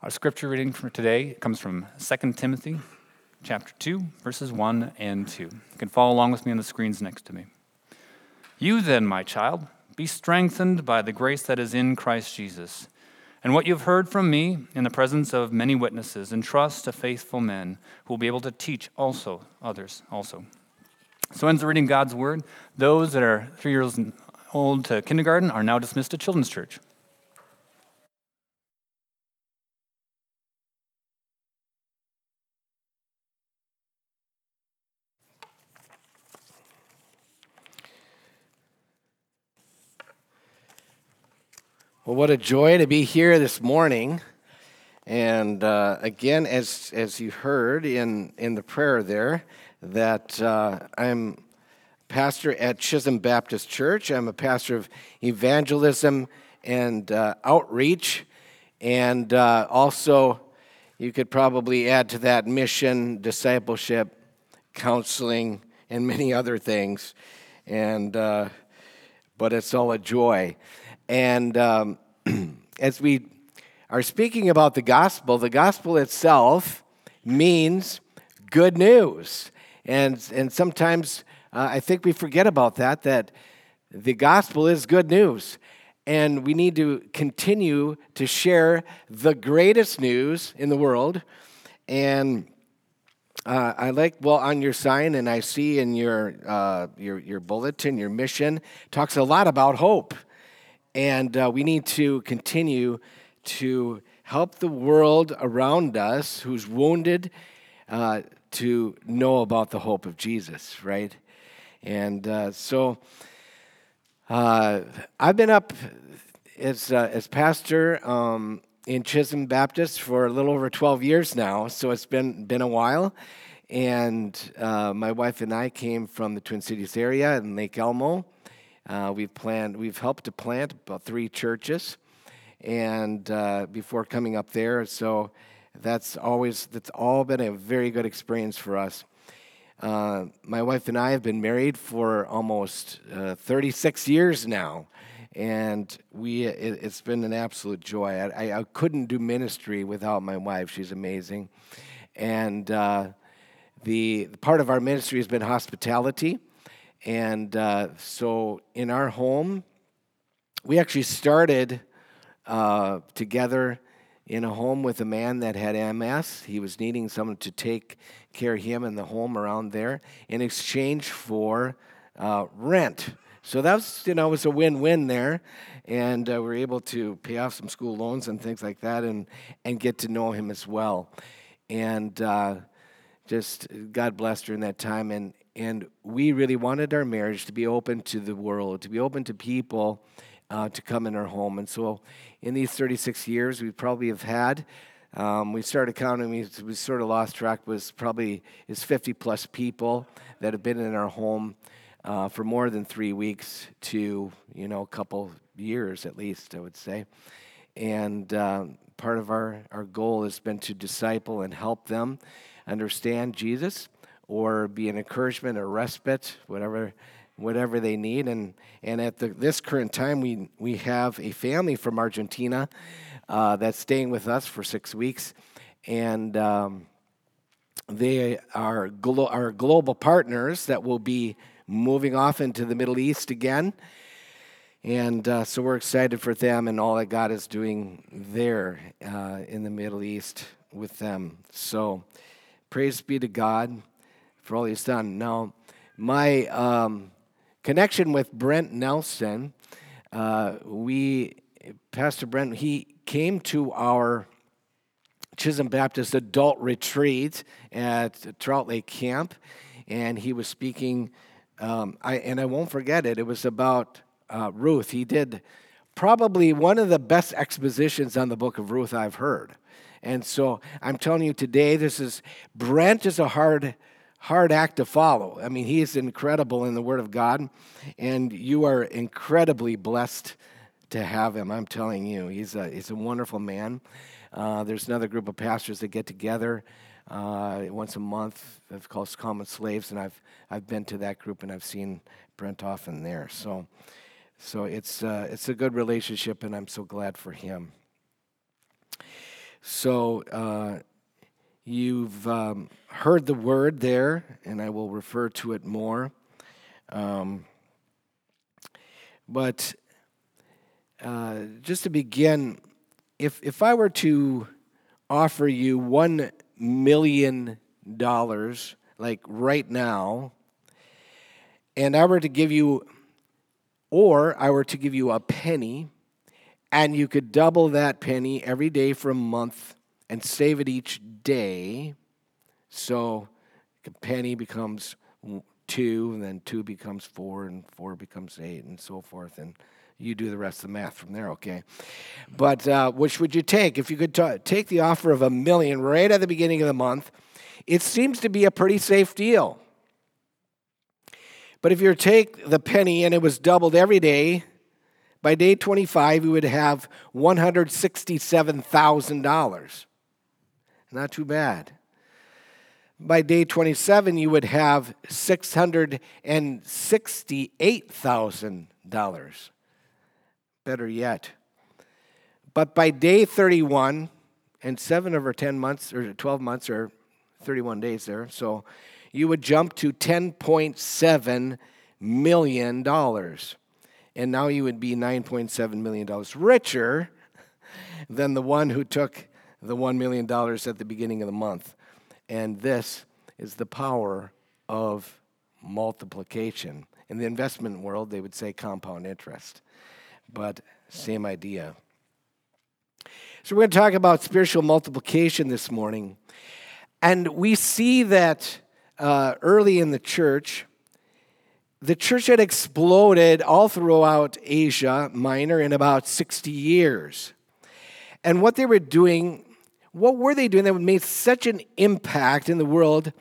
Our scripture reading for today comes from 2 Timothy chapter 2, verses 1 and 2. You can follow along with me on the screens next to me. You then, my child, be strengthened by the grace that is in Christ Jesus. And what you've heard from me in the presence of many witnesses, entrust to faithful men who will be able to teach also others also. So ends the reading God's word. Those that are three years old to kindergarten are now dismissed to children's church. Well, what a joy to be here this morning. And uh, again, as, as you heard in, in the prayer there, that uh, I'm pastor at Chisholm Baptist Church. I'm a pastor of evangelism and uh, outreach. And uh, also, you could probably add to that mission, discipleship, counseling, and many other things. And, uh, but it's all a joy. And um, as we are speaking about the gospel, the gospel itself means good news. And, and sometimes uh, I think we forget about that, that the gospel is good news. And we need to continue to share the greatest news in the world. And uh, I like well on your sign, and I see in your uh, your your bulletin, your mission talks a lot about hope. And uh, we need to continue to help the world around us who's wounded uh, to know about the hope of Jesus, right? And uh, so uh, I've been up as, uh, as pastor um, in Chisholm Baptist for a little over 12 years now, so it's been, been a while. And uh, my wife and I came from the Twin Cities area in Lake Elmo. Uh, we've planned, we've helped to plant about three churches, and uh, before coming up there, so that's always that's all been a very good experience for us. Uh, my wife and I have been married for almost uh, 36 years now, and we it, has been an absolute joy. I, I, couldn't do ministry without my wife; she's amazing, and uh, the part of our ministry has been hospitality and uh, so in our home, we actually started uh, together in a home with a man that had MS. He was needing someone to take care of him and the home around there in exchange for uh, rent. So that was, you know, it was a win-win there, and uh, we were able to pay off some school loans and things like that, and and get to know him as well, and uh, just God blessed during that time, and and we really wanted our marriage to be open to the world, to be open to people uh, to come in our home. And so, in these 36 years, we probably have had. Um, we started counting. We, we sort of lost track. Was probably is 50 plus people that have been in our home uh, for more than three weeks to you know a couple years at least. I would say, and uh, part of our our goal has been to disciple and help them understand Jesus or be an encouragement or respite, whatever, whatever they need. And, and at the, this current time, we, we have a family from Argentina uh, that's staying with us for six weeks. And um, they are glo- our global partners that will be moving off into the Middle East again. And uh, so we're excited for them and all that God is doing there uh, in the Middle East with them. So praise be to God for all he's done. Now, my um, connection with Brent Nelson, uh, we, Pastor Brent, he came to our Chisholm Baptist adult retreat at Trout Lake Camp, and he was speaking. Um, I, and I won't forget it. It was about uh, Ruth. He did probably one of the best expositions on the book of Ruth I've heard. And so I'm telling you today, this is Brent is a hard hard act to follow. I mean, he is incredible in the Word of God, and you are incredibly blessed to have him. I'm telling you, he's a, he's a wonderful man. Uh, there's another group of pastors that get together uh, once a month. It's called Common Slaves, and I've, I've been to that group and I've seen Brent often there. So, so it's, uh, it's a good relationship, and I'm so glad for him. So uh, you've um, heard the word there, and I will refer to it more. Um, but uh, just to begin, if, if I were to offer you $1 million, like right now, and I were to give you, or I were to give you a penny, and you could double that penny every day for a month and save it each day. So a penny becomes two, and then two becomes four, and four becomes eight, and so forth. And you do the rest of the math from there, okay? But uh, which would you take? If you could t- take the offer of a million right at the beginning of the month, it seems to be a pretty safe deal. But if you take the penny and it was doubled every day, by day 25, you would have $167,000. Not too bad. By day 27, you would have $668,000. Better yet. But by day 31, and seven over 10 months, or 12 months, or 31 days there, so you would jump to $10.7 million. And now you would be $9.7 million richer than the one who took the $1 million at the beginning of the month. And this is the power of multiplication. In the investment world, they would say compound interest, but same idea. So, we're going to talk about spiritual multiplication this morning. And we see that uh, early in the church, the church had exploded all throughout Asia Minor in about 60 years. And what they were doing, what were they doing that made such an impact in the world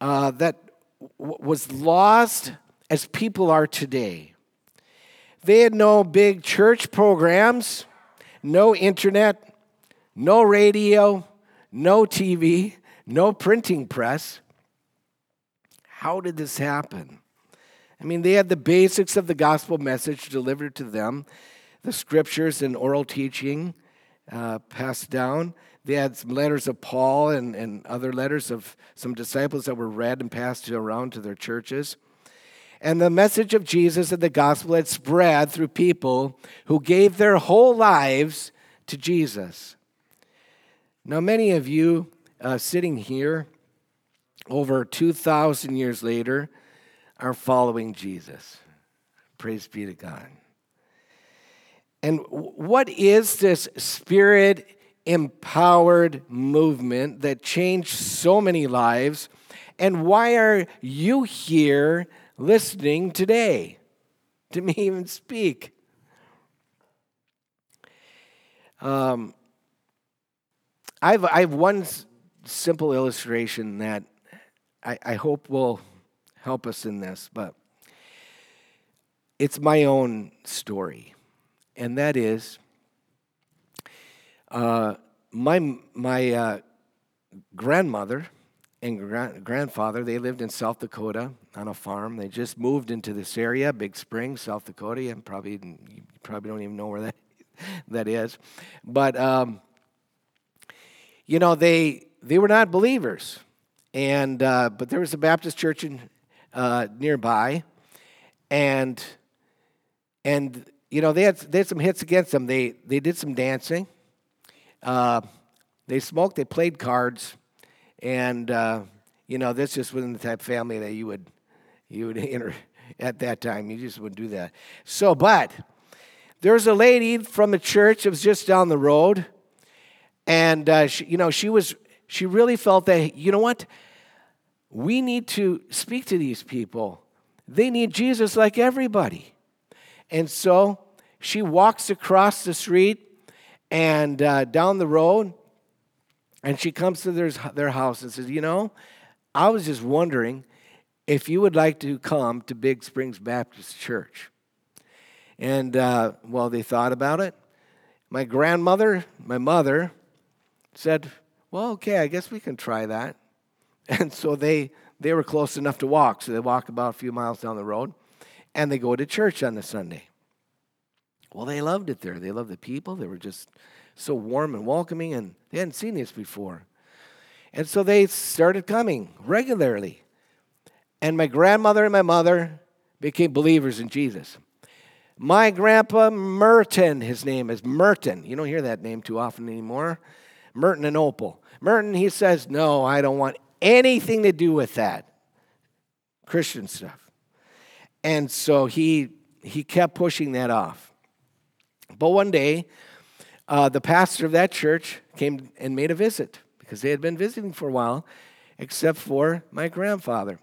uh, that w- was lost as people are today? They had no big church programs, no internet, no radio, no TV, no printing press. How did this happen? I mean, they had the basics of the gospel message delivered to them, the scriptures and oral teaching uh, passed down. They had some letters of Paul and, and other letters of some disciples that were read and passed around to their churches. And the message of Jesus and the gospel had spread through people who gave their whole lives to Jesus. Now, many of you uh, sitting here over 2,000 years later are following Jesus. Praise be to God. And what is this spirit empowered movement that changed so many lives? And why are you here listening today to me even speak? Um, I've, I have one simple illustration that I, I hope will help us in this, but it's my own story. And that is uh, my, my uh, grandmother and gra- grandfather, they lived in South Dakota on a farm. They just moved into this area, Big Spring, South Dakota. And probably, you probably don't even know where that, that is. But, um, you know, they, they were not believers. And, uh, but there was a Baptist church in, uh, nearby, and and you know they had they had some hits against them. They they did some dancing, uh, they smoked, they played cards, and uh, you know this just wasn't the type of family that you would you would enter at that time. You just wouldn't do that. So, but there was a lady from the church that was just down the road, and uh, she, you know she was she really felt that you know what we need to speak to these people. They need Jesus like everybody. And so she walks across the street and uh, down the road, and she comes to their, their house and says, You know, I was just wondering if you would like to come to Big Springs Baptist Church. And uh, well, they thought about it. My grandmother, my mother, said, Well, okay, I guess we can try that. And so they, they were close enough to walk. So they walk about a few miles down the road and they go to church on the Sunday. Well, they loved it there. They loved the people. They were just so warm and welcoming, and they hadn't seen this before. And so they started coming regularly. And my grandmother and my mother became believers in Jesus. My grandpa Merton, his name is Merton. You don't hear that name too often anymore. Merton and Opal. Merton, he says, No, I don't want anything to do with that. Christian stuff. And so he he kept pushing that off. But one day, uh, the pastor of that church came and made a visit because they had been visiting for a while, except for my grandfather.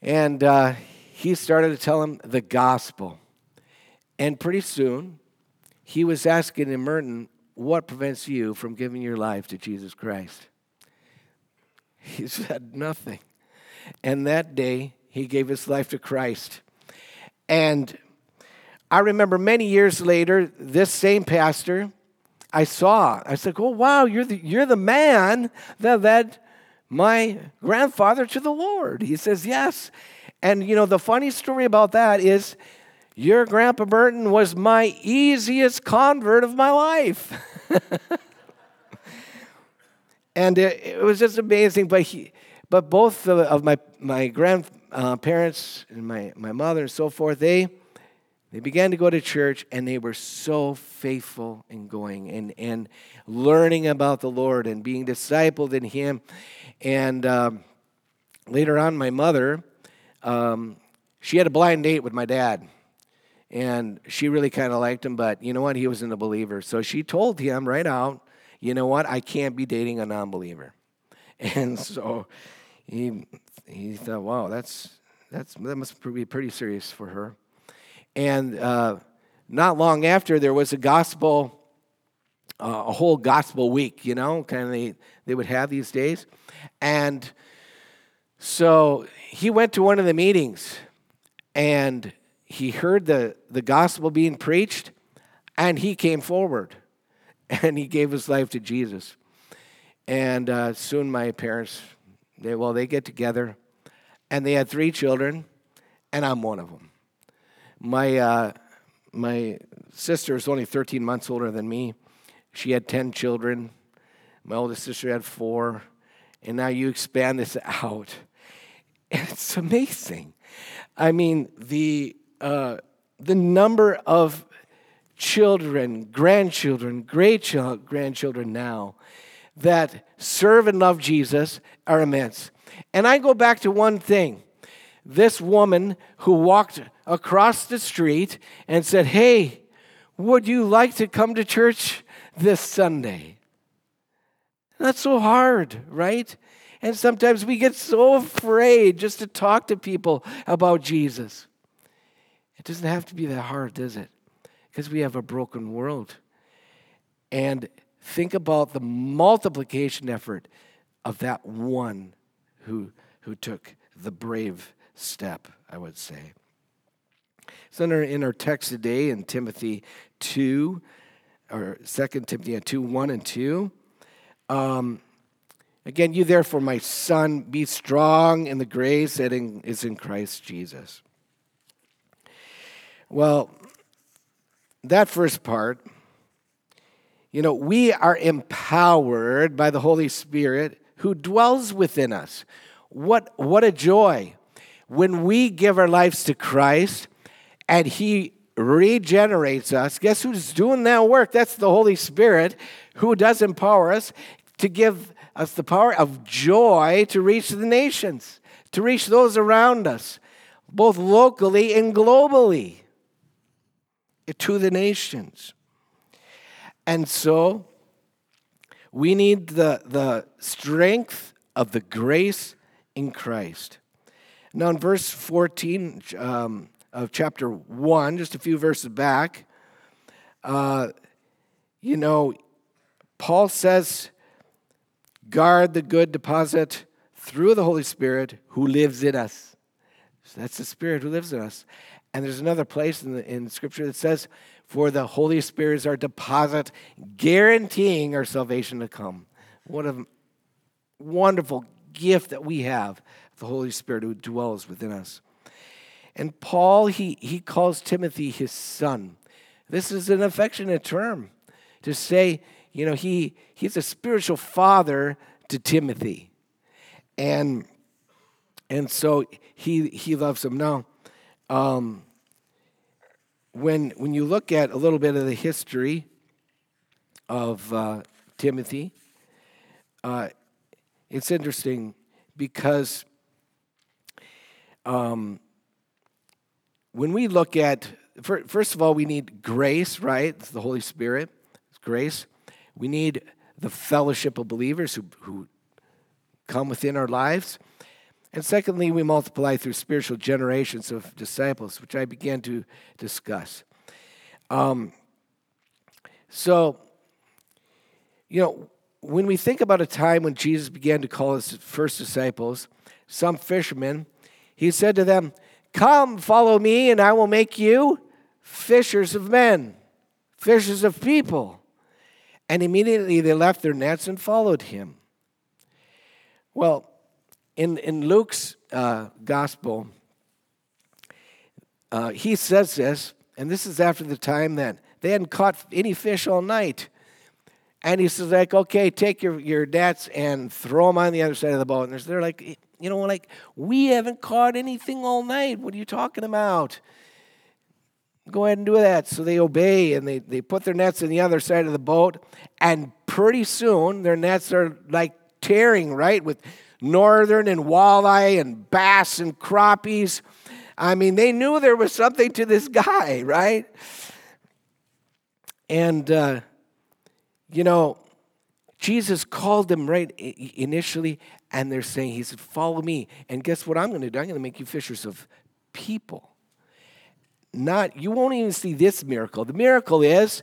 And uh, he started to tell him the gospel. And pretty soon, he was asking him, Merton, what prevents you from giving your life to Jesus Christ? He said, nothing. And that day, he gave his life to Christ. And I remember many years later, this same pastor, I saw, I said, Oh, wow, you're the, you're the man that led my grandfather to the Lord. He says, Yes. And you know, the funny story about that is your grandpa Merton was my easiest convert of my life. and it, it, was just amazing. But, he, but both of my, my grandparents uh, and my, my mother and so forth, they, they began to go to church and they were so faithful in going and, and learning about the Lord and being discipled in Him. And um, later on, my mother, um, she had a blind date with my dad. And she really kind of liked him, but you know what? He wasn't a believer. So she told him right out, you know what? I can't be dating a non believer. And so he, he thought, wow, that's, that's, that must be pretty serious for her. And uh, not long after, there was a gospel, uh, a whole gospel week, you know, kind of they, they would have these days. And so he went to one of the meetings and he heard the, the gospel being preached and he came forward and he gave his life to Jesus. And uh, soon my parents, they, well, they get together and they had three children, and I'm one of them. My, uh, my sister is only 13 months older than me. She had 10 children. My oldest sister had four. And now you expand this out. It's amazing. I mean, the, uh, the number of children, grandchildren, great grandchildren now that serve and love Jesus are immense. And I go back to one thing this woman who walked across the street and said, Hey, would you like to come to church this Sunday? That's so hard, right? And sometimes we get so afraid just to talk to people about Jesus. It doesn't have to be that hard, does it? Because we have a broken world. And think about the multiplication effort of that one who, who took the brave step, I would say. So in our, in our text today in Timothy 2, or 2 Timothy 2, 1 and 2, um, again, you therefore, my son, be strong in the grace that in, is in Christ Jesus. Well, that first part, you know, we are empowered by the Holy Spirit who dwells within us. What, what a joy when we give our lives to Christ and He regenerates us, guess who's doing that work? That's the Holy Spirit who does empower us to give us the power of joy to reach the nations, to reach those around us, both locally and globally, to the nations. And so we need the, the strength of the grace in Christ. Now, in verse 14 um, of chapter 1, just a few verses back, uh, you know, Paul says, guard the good deposit through the Holy Spirit who lives in us. So that's the Spirit who lives in us. And there's another place in, the, in Scripture that says, for the Holy Spirit is our deposit, guaranteeing our salvation to come. What a wonderful gift that we have the Holy Spirit who dwells within us. And Paul, he, he calls Timothy his son. This is an affectionate term. to say, you know, he, he's a spiritual father to Timothy. And, and so he, he loves him. Now, um, when, when you look at a little bit of the history of uh, Timothy, uh, it's interesting because um, when we look at, first of all, we need grace, right? It's the Holy Spirit, it's grace. We need the fellowship of believers who, who come within our lives. And secondly, we multiply through spiritual generations of disciples, which I began to discuss. Um, so, you know, when we think about a time when Jesus began to call his first disciples, some fishermen, he said to them, Come, follow me, and I will make you fishers of men, fishers of people. And immediately they left their nets and followed him. Well, in, in Luke's uh, gospel, uh, he says this, and this is after the time that they hadn't caught any fish all night. And he says, like, okay, take your, your nets and throw them on the other side of the boat. And they're like, you know, like, we haven't caught anything all night. What are you talking about? Go ahead and do that. So they obey and they, they put their nets on the other side of the boat. And pretty soon their nets are like tearing, right? With northern and walleye and bass and crappies. I mean, they knew there was something to this guy, right? And, uh, you know, Jesus called them right initially, and they're saying, He said, Follow me. And guess what I'm going to do? I'm going to make you fishers of people. Not, you won't even see this miracle. The miracle is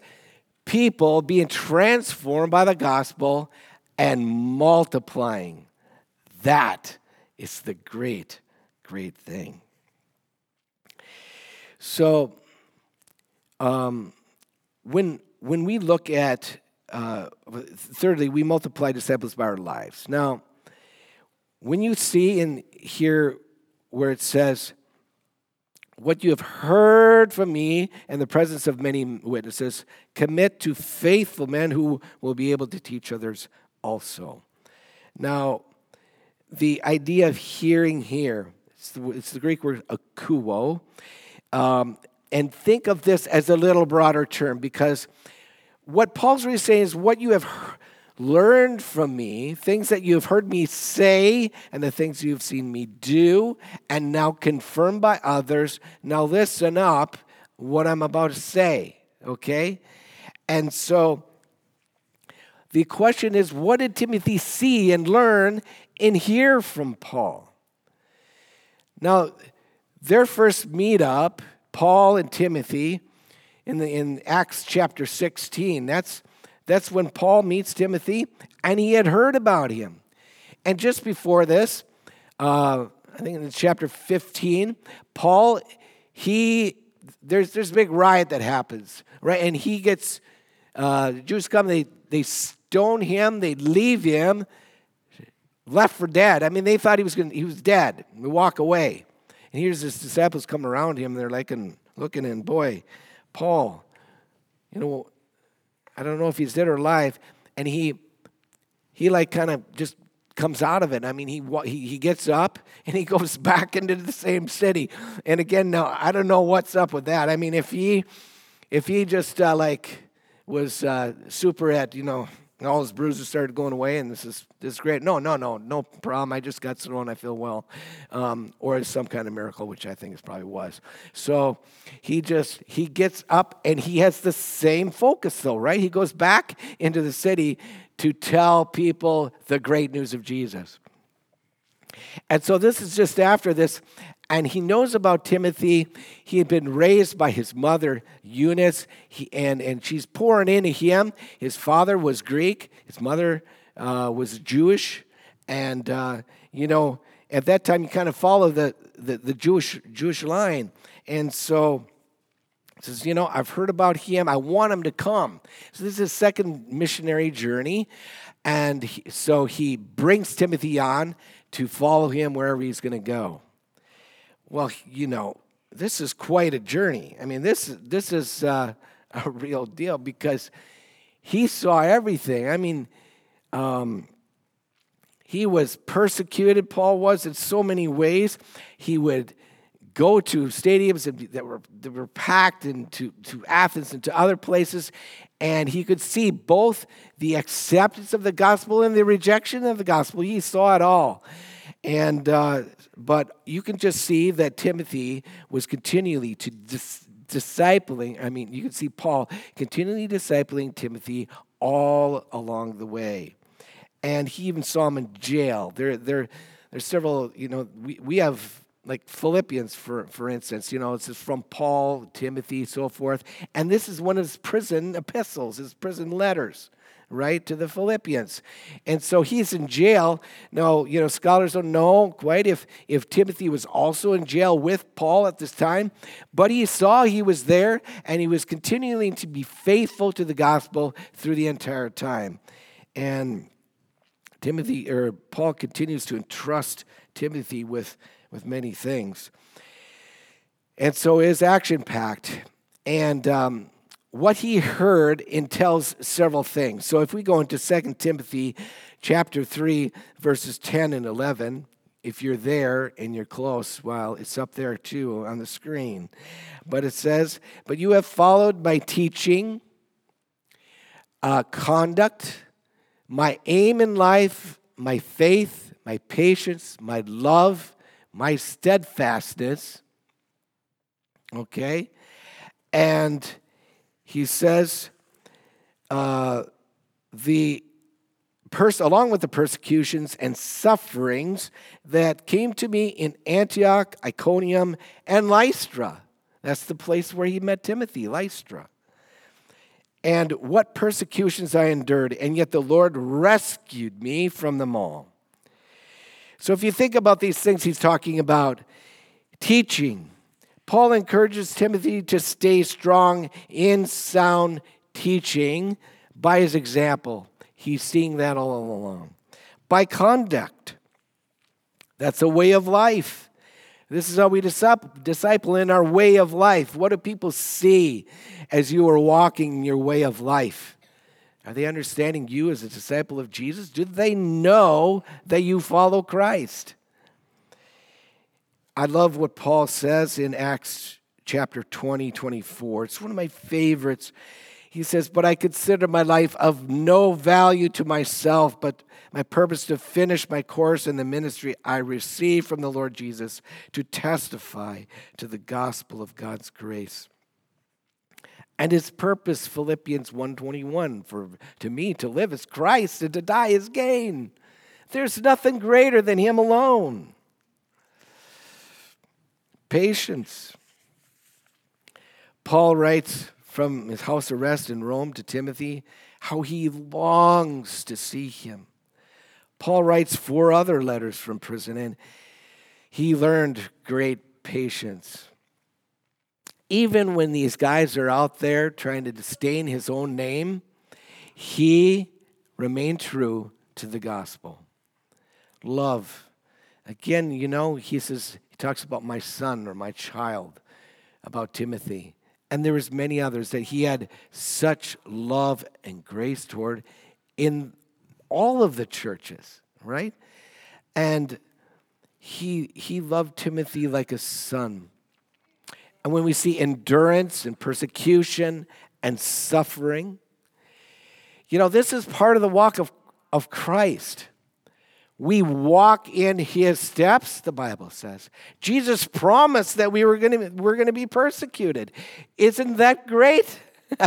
people being transformed by the gospel and multiplying. That is the great, great thing. So, um, when, when we look at uh, thirdly, we multiply disciples by our lives. Now, when you see in here where it says, what you have heard from me in the presence of many witnesses, commit to faithful men who will be able to teach others also. Now, the idea of hearing here, it's the, it's the Greek word akouo, um, and think of this as a little broader term because what Paul's really saying is what you have learned from me, things that you have heard me say, and the things you've seen me do, and now confirmed by others. Now listen up what I'm about to say, okay? And so the question is what did Timothy see and learn and hear from Paul? Now, their first meetup, Paul and Timothy, in, the, in Acts chapter 16. That's, that's when Paul meets Timothy, and he had heard about him. And just before this, uh, I think in chapter 15, Paul, he, there's, there's a big riot that happens, right? And he gets, uh, Jews come, they, they stone him, they leave him, left for dead. I mean, they thought he was, gonna, he was dead. They walk away. And here's his disciples come around him, they're like, and looking, and boy, Paul, you know, I don't know if he's dead or alive, and he he like kind of just comes out of it. I mean, he, he he gets up and he goes back into the same city. And again, now I don't know what's up with that. I mean, if he if he just uh, like was uh, super at you know and all his bruises started going away, and this is this is great. No, no, no, no problem. I just got thrown. I feel well, um, or it's some kind of miracle, which I think it probably was. So he just he gets up and he has the same focus, though, right? He goes back into the city to tell people the great news of Jesus. And so this is just after this and he knows about Timothy. He had been raised by his mother, Eunice, he, and, and she's pouring into him. His father was Greek, his mother uh, was Jewish. And, uh, you know, at that time, you kind of follow the, the, the Jewish, Jewish line. And so he says, you know, I've heard about him. I want him to come. So this is his second missionary journey. And he, so he brings Timothy on to follow him wherever he's going to go. Well, you know, this is quite a journey. I mean, this, this is uh, a real deal because he saw everything. I mean, um, he was persecuted, Paul was, in so many ways. He would go to stadiums that were, that were packed into to Athens and to other places, and he could see both the acceptance of the gospel and the rejection of the gospel. He saw it all. And, uh, but you can just see that Timothy was continually to dis- discipling. I mean, you can see Paul continually discipling Timothy all along the way. And he even saw him in jail. There, there, there's several, you know, we, we have like Philippians, for, for instance, you know, it's from Paul, Timothy, so forth. And this is one of his prison epistles, his prison letters, right, to the Philippians. And so he's in jail. Now, you know, scholars don't know quite if, if Timothy was also in jail with Paul at this time, but he saw he was there and he was continuing to be faithful to the gospel through the entire time. And Timothy, or Paul continues to entrust Timothy with with many things. And so it is action packed. And um, what he heard entails several things. So if we go into 2 Timothy chapter 3, verses 10 and 11, if you're there and you're close, well, it's up there too on the screen. But it says, But you have followed my teaching, uh, conduct, my aim in life, my faith, my patience, my love, my steadfastness. Okay? And he says, uh, the pers- along with the persecutions and sufferings that came to me in Antioch, Iconium, and Lystra. That's the place where he met Timothy, Lystra. And what persecutions I endured, and yet the Lord rescued me from them all. So if you think about these things, he's talking about teaching. Paul encourages Timothy to stay strong in sound teaching by his example. He's seeing that all along. By conduct, that's a way of life. This is how we disciple in our way of life. What do people see as you are walking your way of life? Are they understanding you as a disciple of Jesus? Do they know that you follow Christ? I love what Paul says in Acts chapter 20, 24. It's one of my favorites. He says, But I consider my life of no value to myself, but my purpose to finish my course in the ministry I received from the Lord Jesus to testify to the gospel of God's grace and his purpose philippians 1.21 for to me to live is christ and to die is gain. There's nothing greater than him alone. Patience. Paul writes from his house arrest in rome to timothy how he longs to see him. Paul writes four other letters from prison and he learned great patience even when these guys are out there trying to disdain his own name, he remained true to the gospel. Love. Again, you know, he says, he talks about my son or my child, about Timothy. And there was many others that he had such love and grace toward in all of the churches, right? And he he loved Timothy like a son. And when we see endurance and persecution and suffering, you know, this is part of the walk of, of Christ. We walk in his steps, the Bible says. Jesus promised that we were going to we're going to be persecuted. Isn't that great?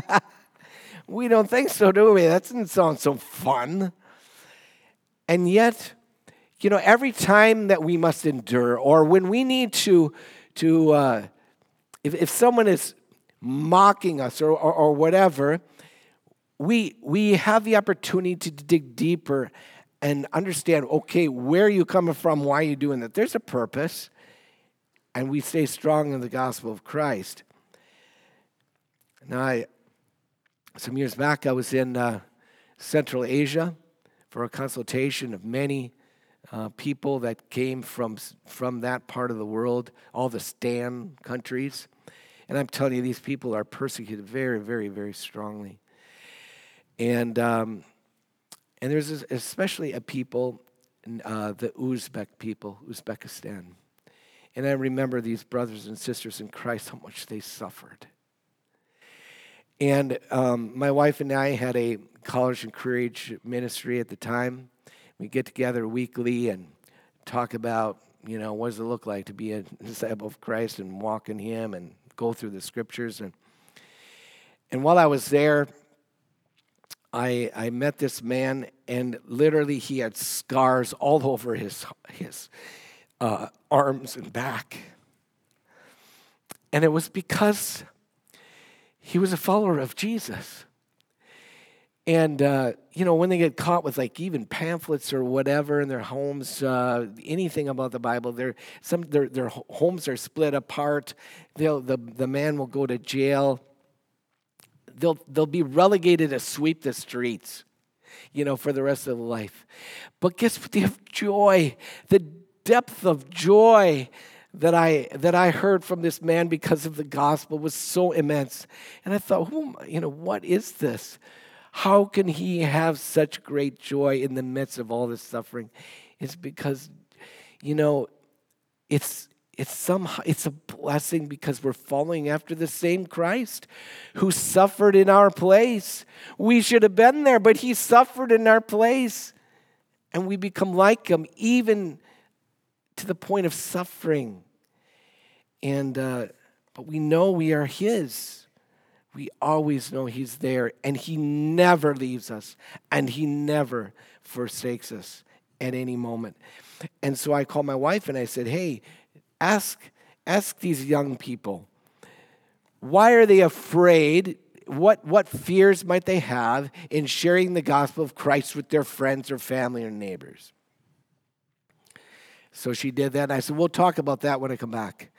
we don't think so, do we? That doesn't sound so fun. And yet, you know, every time that we must endure, or when we need to to uh, if, if someone is mocking us or, or, or whatever, we, we have the opportunity to dig deeper and understand okay, where are you coming from? Why are you doing that? There's a purpose. And we stay strong in the gospel of Christ. Now, I, some years back, I was in uh, Central Asia for a consultation of many uh, people that came from, from that part of the world, all the Stan countries. And I'm telling you, these people are persecuted very, very, very strongly. And, um, and there's especially a people, uh, the Uzbek people, Uzbekistan. And I remember these brothers and sisters in Christ, how much they suffered. And um, my wife and I had a college and career ministry at the time. We get together weekly and talk about, you know, what does it look like to be a disciple of Christ and walk in Him and go through the scriptures. And, and while I was there, I, I met this man, and literally he had scars all over his, his uh, arms and back. And it was because he was a follower of Jesus. And, uh, you know, when they get caught with like even pamphlets or whatever in their homes, uh, anything about the Bible, their, some, their, their homes are split apart. They'll, the, the man will go to jail. They'll, they'll be relegated to sweep the streets, you know, for the rest of their life. But guess what? Have joy. The depth of joy that I that I heard from this man because of the gospel was so immense. And I thought, who, you know, what is this? How can he have such great joy in the midst of all this suffering? It's because, you know, it's it's somehow it's a blessing because we're following after the same Christ who suffered in our place. We should have been there, but he suffered in our place. And we become like him, even to the point of suffering. And, uh, but we know we are His. We always know He's there, and He never leaves us, and He never forsakes us at any moment. And so I called my wife and I said, Hey, ask, ask these young people, why are they afraid? What, what fears might they have in sharing the gospel of Christ with their friends or family or neighbors? So she did that. And I said, We'll talk about that when I come back.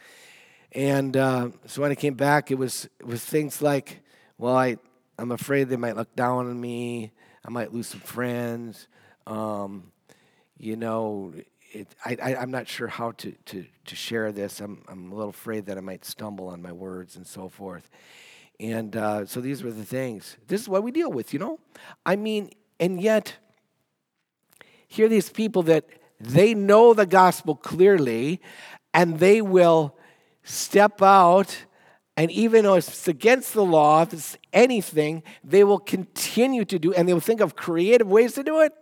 And uh, so when I came back, it was, it was things like, Well, I, I'm afraid they might look down on me. I might lose some friends. Um, you know, it, I, I, am not sure how to, to, to share this. I'm, I'm a little afraid that I might stumble on my words and so forth. And uh, so these were the things. This is what we deal with, you know? I mean, and yet, here are these people that they know the gospel clearly, and they will step out. And even though it's against the law, if it's anything, they will continue to do, and they will think of creative ways to do it.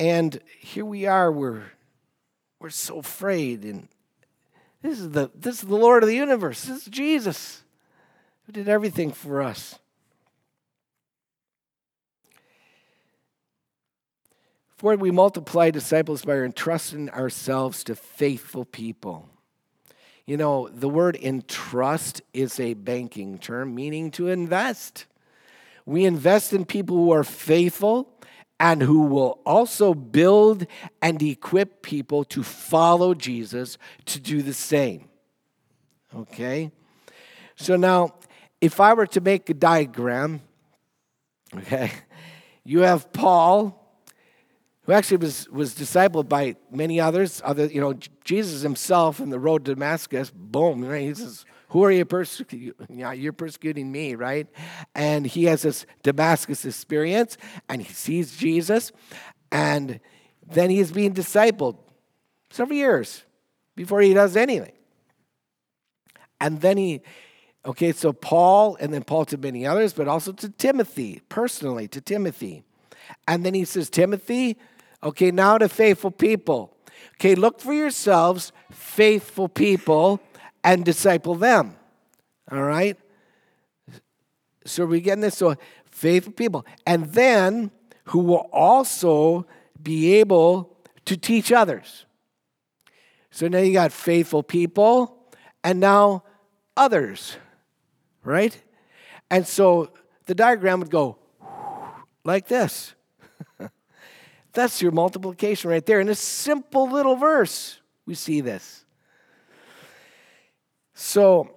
And here we are, we're, we're so afraid. And this is, the, this is the Lord of the universe. This is Jesus who did everything for us. For we multiply disciples by entrusting ourselves to faithful people. You know, the word entrust is a banking term meaning to invest. We invest in people who are faithful and who will also build and equip people to follow Jesus to do the same. Okay? So now, if I were to make a diagram, okay, you have Paul who actually was, was discipled by many others. Other, you know, Jesus himself in the road to Damascus, boom, right? He says, Who are you persecuting? Yeah, you're persecuting me, right? And he has this Damascus experience and he sees Jesus, and then he's being discipled several years before he does anything. And then he, okay, so Paul, and then Paul to many others, but also to Timothy, personally to Timothy. And then he says, Timothy, Okay, now to faithful people. Okay, look for yourselves faithful people and disciple them. All right? So we getting this? So faithful people. And then who will also be able to teach others. So now you got faithful people and now others, right? And so the diagram would go like this. That's your multiplication right there. In a simple little verse, we see this. So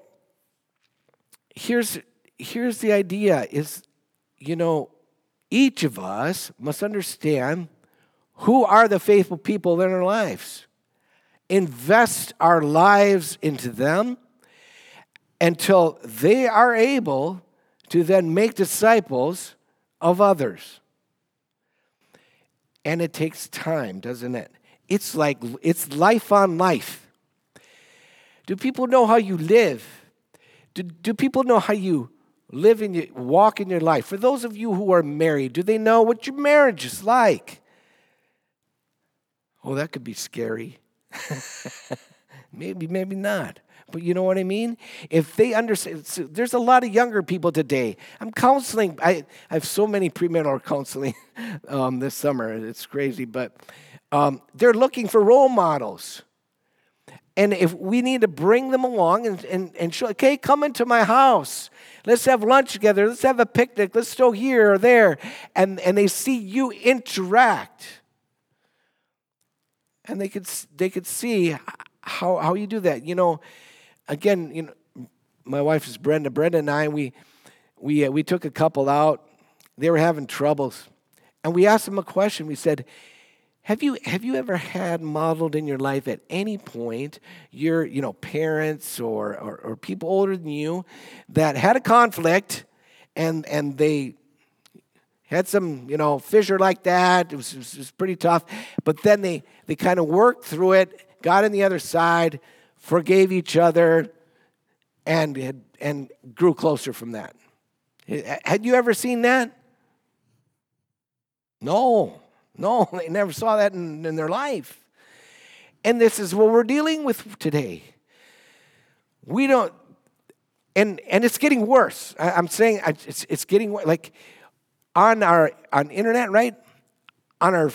here's, here's the idea is, you know, each of us must understand who are the faithful people in our lives. Invest our lives into them until they are able to then make disciples of others. And it takes time, doesn't it? It's like it's life on life. Do people know how you live? Do, do people know how you live your walk in your life? For those of you who are married, do they know what your marriage is like? Oh, that could be scary. maybe, maybe not. But you know what I mean? If they understand, so there's a lot of younger people today. I'm counseling. I, I have so many premarital counseling um, this summer. It's crazy, but um, they're looking for role models. And if we need to bring them along and, and, and show, okay, come into my house. Let's have lunch together. Let's have a picnic. Let's go here or there. And, and they see you interact. And they could, they could see how, how you do that. You know, again, you know, my wife is Brenda. Brenda and I, we, we, uh, we took a couple out. They were having troubles. And we asked them a question. We said, have you, have you ever had modeled in your life at any point your you know, parents or, or, or people older than you that had a conflict and, and they had some you know fissure like that it was, it was pretty tough but then they, they kind of worked through it got on the other side forgave each other and, and grew closer from that had you ever seen that no no, they never saw that in, in their life. And this is what we're dealing with today. We don't, and and it's getting worse. I, am saying it's it's getting like on our on internet, right? On our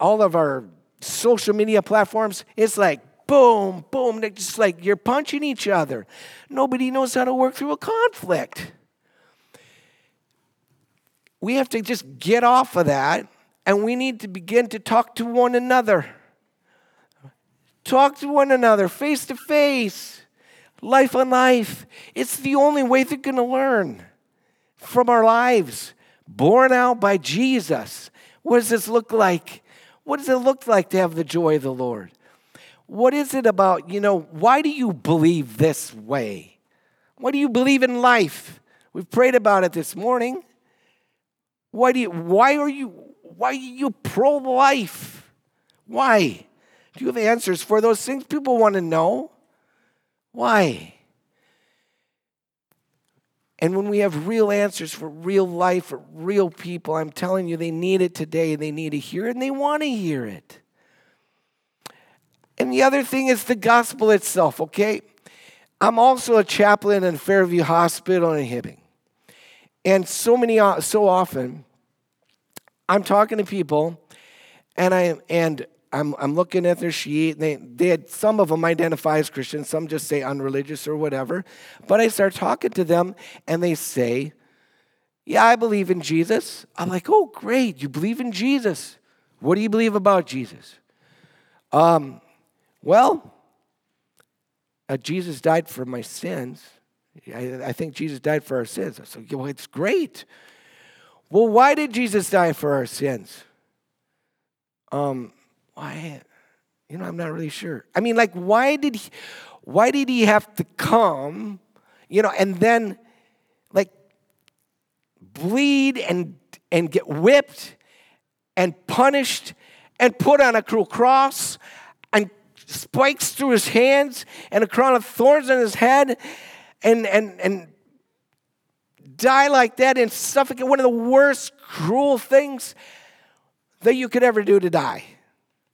all of our social media platforms, it's like boom, boom. They're just like you're punching each other. Nobody knows how to work through a conflict. We have to just get off of that and we need to begin to talk to one another. Talk to one another face to face, life on life. It's the only way they're going to learn from our lives, born out by Jesus. What does this look like? What does it look like to have the joy of the Lord? What is it about, you know, why do you believe this way? Why do you believe in life? We've prayed about it this morning. Why do you, why are you, why are you pro life? Why? Do you have answers for those things? People want to know. Why? And when we have real answers for real life, for real people, I'm telling you, they need it today. They need to hear it and they want to hear it. And the other thing is the gospel itself, okay? I'm also a chaplain in Fairview Hospital in Hibbing. And so many, uh, so often, I'm talking to people, and I and I'm, I'm looking at their sheet. They, they had, some of them identify as Christians, some just say unreligious or whatever. But I start talking to them, and they say, Yeah, I believe in Jesus. I'm like, Oh, great, you believe in Jesus. What do you believe about Jesus? Um, well, uh, Jesus died for my sins. I, I, think Jesus died for our sins. I said, well, it's great. Well, why did Jesus die for our sins? Um, why? You know, I'm not really sure. I mean, like, why did he? Why did he have to come? You know, and then, like, bleed and and get whipped and punished and put on a cruel cross and spikes through his hands and a crown of thorns on his head and and and die like that and suffocate, one of the worst cruel things that you could ever do to die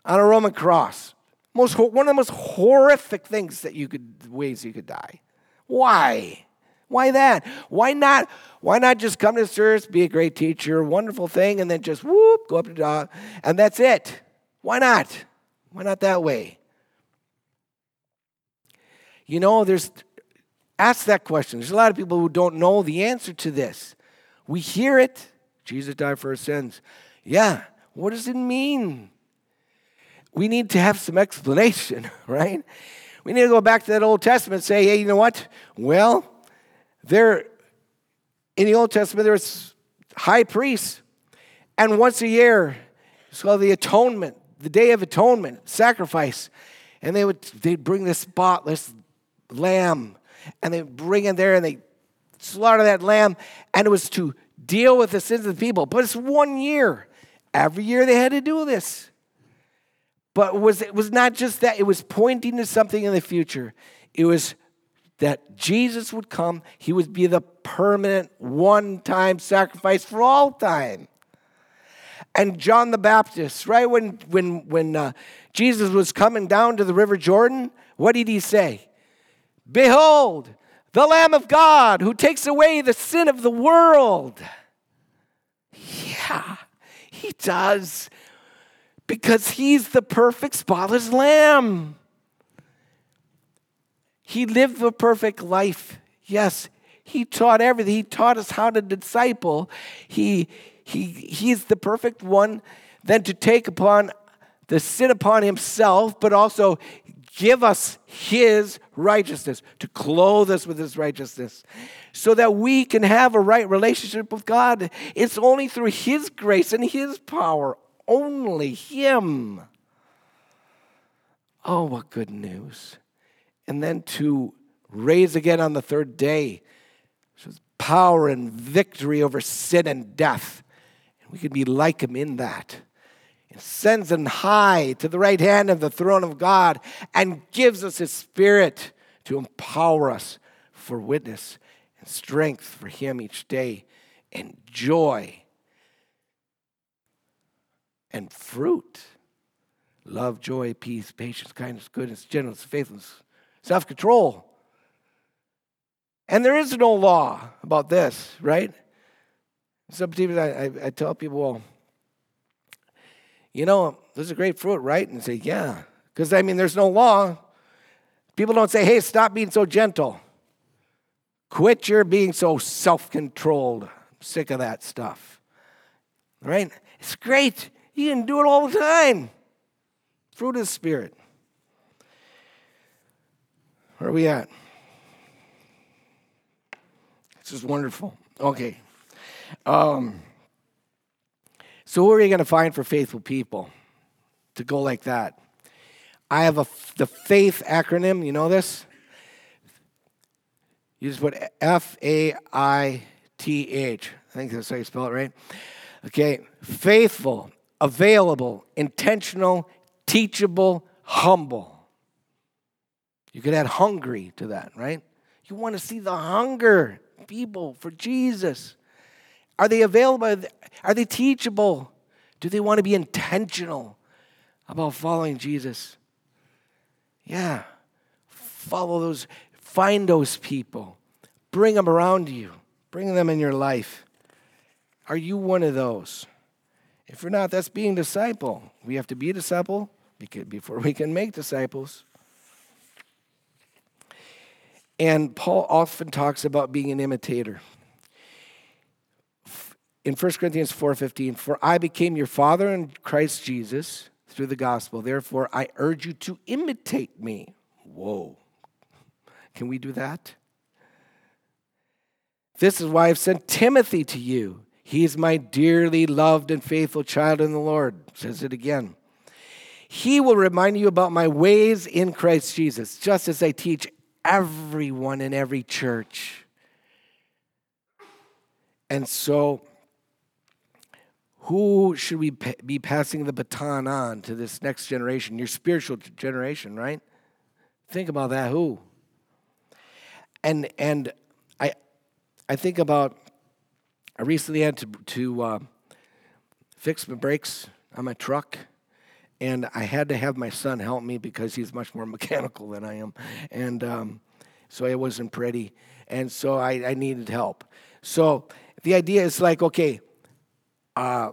on a Roman cross. Most, one of the most horrific things that you could, ways you could die. Why? Why that? Why not? Why not just come to church, be a great teacher, wonderful thing, and then just whoop, go up to God, and that's it? Why not? Why not that way? You know, there's Ask that question. There's a lot of people who don't know the answer to this. We hear it. Jesus died for our sins. Yeah. What does it mean? We need to have some explanation, right? We need to go back to that Old Testament and say, hey, you know what? Well, there in the Old Testament there was high priests, and once a year it's called the atonement, the Day of Atonement, sacrifice, and they would they'd bring this spotless lamb and they'd bring in there and they slaughter that lamb, and it was to deal with the sins of the people. But it's one year. Every year they had to do this. But was, it was not just that, it was pointing to something in the future. It was that Jesus would come, he would be the permanent one time sacrifice for all time. And John the Baptist, right when, when, when uh, Jesus was coming down to the River Jordan, what did he say? Behold, the Lamb of God who takes away the sin of the world. Yeah, he does because he's the perfect spotless lamb. He lived the perfect life. Yes, he taught everything. He taught us how to disciple. He, he, he's the perfect one then to take upon the sin upon himself, but also give us his righteousness, to clothe us with his righteousness, so that we can have a right relationship with God. It's only through his grace and his power only Him. Oh, what good news. And then to raise again on the third day, shows power and victory over sin and death. And we can be like Him in that. Sends him high to the right hand of the throne of God and gives us His Spirit to empower us for witness and strength for Him each day and joy and fruit love, joy, peace, patience, kindness, goodness, gentleness, faithfulness, self control. And there is no law about this, right? Sometimes I, I, I tell people, well, you know, this is a great fruit, right? And say, yeah. Because, I mean, there's no law. People don't say, hey, stop being so gentle. Quit your being so self controlled. Sick of that stuff. Right? It's great. You can do it all the time. Fruit of the Spirit. Where are we at? This is wonderful. Okay. Um, so, who are you going to find for faithful people to go like that? I have a, the faith acronym. You know this? You just put F A I T H. I think that's how you spell it, right? Okay. Faithful available, intentional, teachable, humble. You could add hungry to that, right? You want to see the hunger people for Jesus. Are they available? Are they teachable? Do they want to be intentional about following Jesus? Yeah. Follow those, find those people, bring them around you, bring them in your life. Are you one of those? If we're not, that's being disciple. We have to be a disciple before we can make disciples. And Paul often talks about being an imitator. In 1 Corinthians 4:15, "For I became your father in Christ Jesus through the gospel. Therefore I urge you to imitate me." Whoa. Can we do that? This is why I've sent Timothy to you he is my dearly loved and faithful child in the Lord. Says it again. He will remind you about my ways in Christ Jesus, just as I teach everyone in every church. And so, who should we be passing the baton on to this next generation, your spiritual generation, right? Think about that. Who? And and I I think about I recently had to, to uh, fix my brakes on my truck, and I had to have my son help me because he's much more mechanical than I am. And um, so it wasn't pretty. And so I, I, needed help. So the idea is like, okay, uh,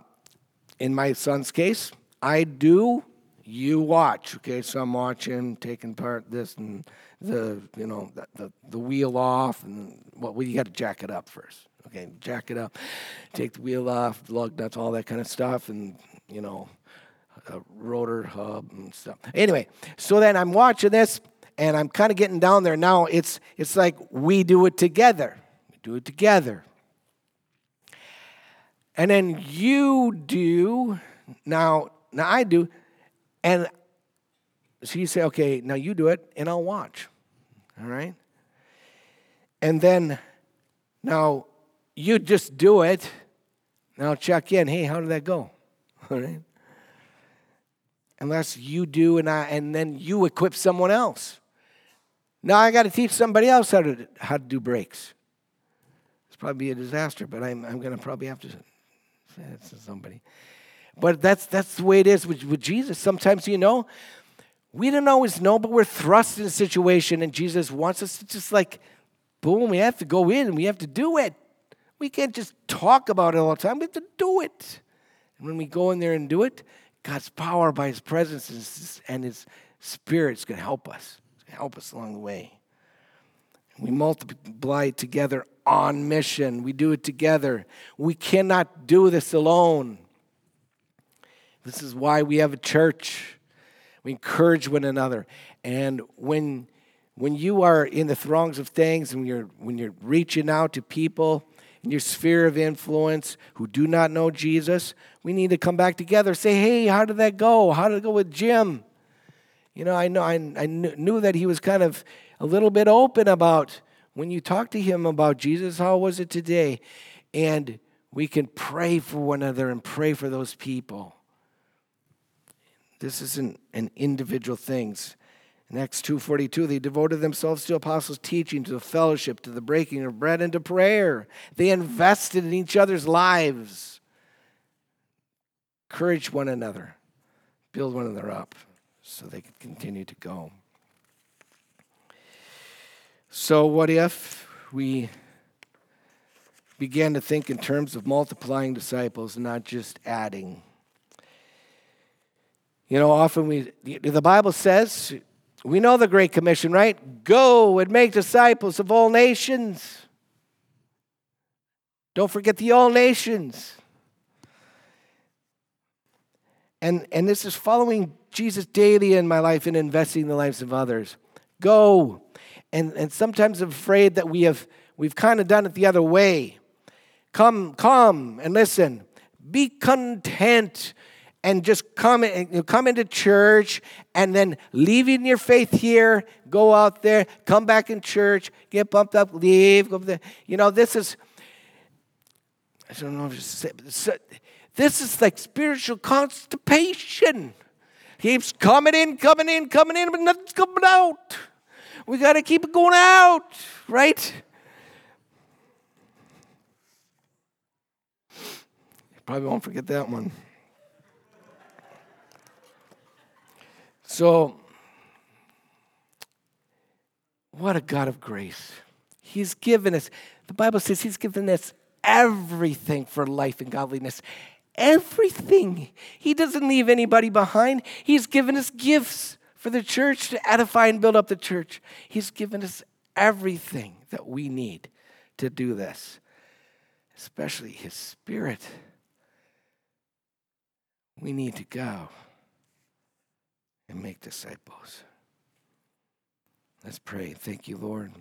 in my son's case, I do, you watch. Okay, so I'm watching, taking part this and the, you know, the, the, the wheel off, and well, you got to jack it up first. Okay, jack it up, take the wheel off, lug nuts, all that kind of stuff, and you know, a rotor hub and stuff. Anyway, so then I'm watching this, and I'm kind of getting down there now. It's it's like we do it together. We do it together. And then you do now. Now I do, and so you say, okay, now you do it, and I'll watch. All right, and then Now, you just do it. Now check in. Hey, how did that go? All right. Unless you do and I and then you equip someone else. Now I got to teach somebody else how to how to do brakes. It's probably a disaster, but I'm I'm gonna probably have to say it to somebody. But that's that's the way it is with, with Jesus. Sometimes you know, we don't always know, but we're thrust in a situation, and Jesus wants us to just like, boom, we have to go in we have to do it. We can't just talk about it all the time. We have to do it. And when we go in there and do it, God's power by His presence and His Spirit is going to help us, It's going to help us along the way. We multiply together on mission. We do it together. We cannot do this alone. This is why we have a church. We encourage one another. And when, when you are in the throngs of things and you're, when you're reaching out to people in your sphere of influence who do not know Jesus, we need to come back together. Say, hey, how did that go? How did it go with Jim? You know, I know I, I knew that he was kind of a little bit open about when you talk to him about Jesus, how was it today? And we can pray for one another and pray for those people. This isn't an individual things. In Acts 2:42, they devoted themselves to apostles' teaching, to the fellowship, to the breaking of bread, and to prayer. They invested in each other's lives. Encourage one another, build one another up so they could continue to go. So, what if we began to think in terms of multiplying disciples, not just adding? You know, often we, the Bible says, we know the Great Commission, right? Go and make disciples of all nations. Don't forget the all nations. And, and this is following Jesus daily in my life and investing in the lives of others. Go. And, and sometimes I'm afraid that we have we've kind of done it the other way. Come, come and listen. Be content and just come, and come into church and then leaving your faith here, go out there, come back in church, get pumped up, leave. Go there. You know, this is, I don't know it's, uh, this is like spiritual constipation. Keeps coming in, coming in, coming in, but nothing's coming out. We got to keep it going out, right? Probably won't forget that one. So, what a God of grace. He's given us, the Bible says He's given us everything for life and godliness. Everything. He doesn't leave anybody behind. He's given us gifts for the church to edify and build up the church. He's given us everything that we need to do this, especially His Spirit. We need to go and make disciples. Let's pray. Thank you, Lord,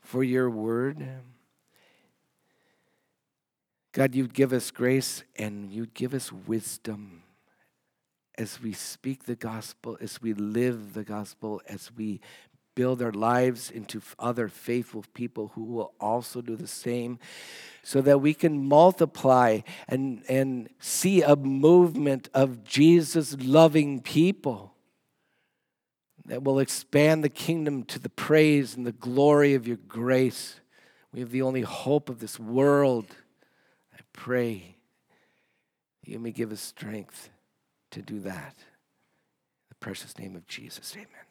for your word. God, you'd give us grace and you'd give us wisdom as we speak the gospel, as we live the gospel, as we build our lives into other faithful people who will also do the same so that we can multiply and, and see a movement of Jesus loving people that will expand the kingdom to the praise and the glory of your grace. We have the only hope of this world. I pray you may give us strength to do that. In the precious name of Jesus, amen.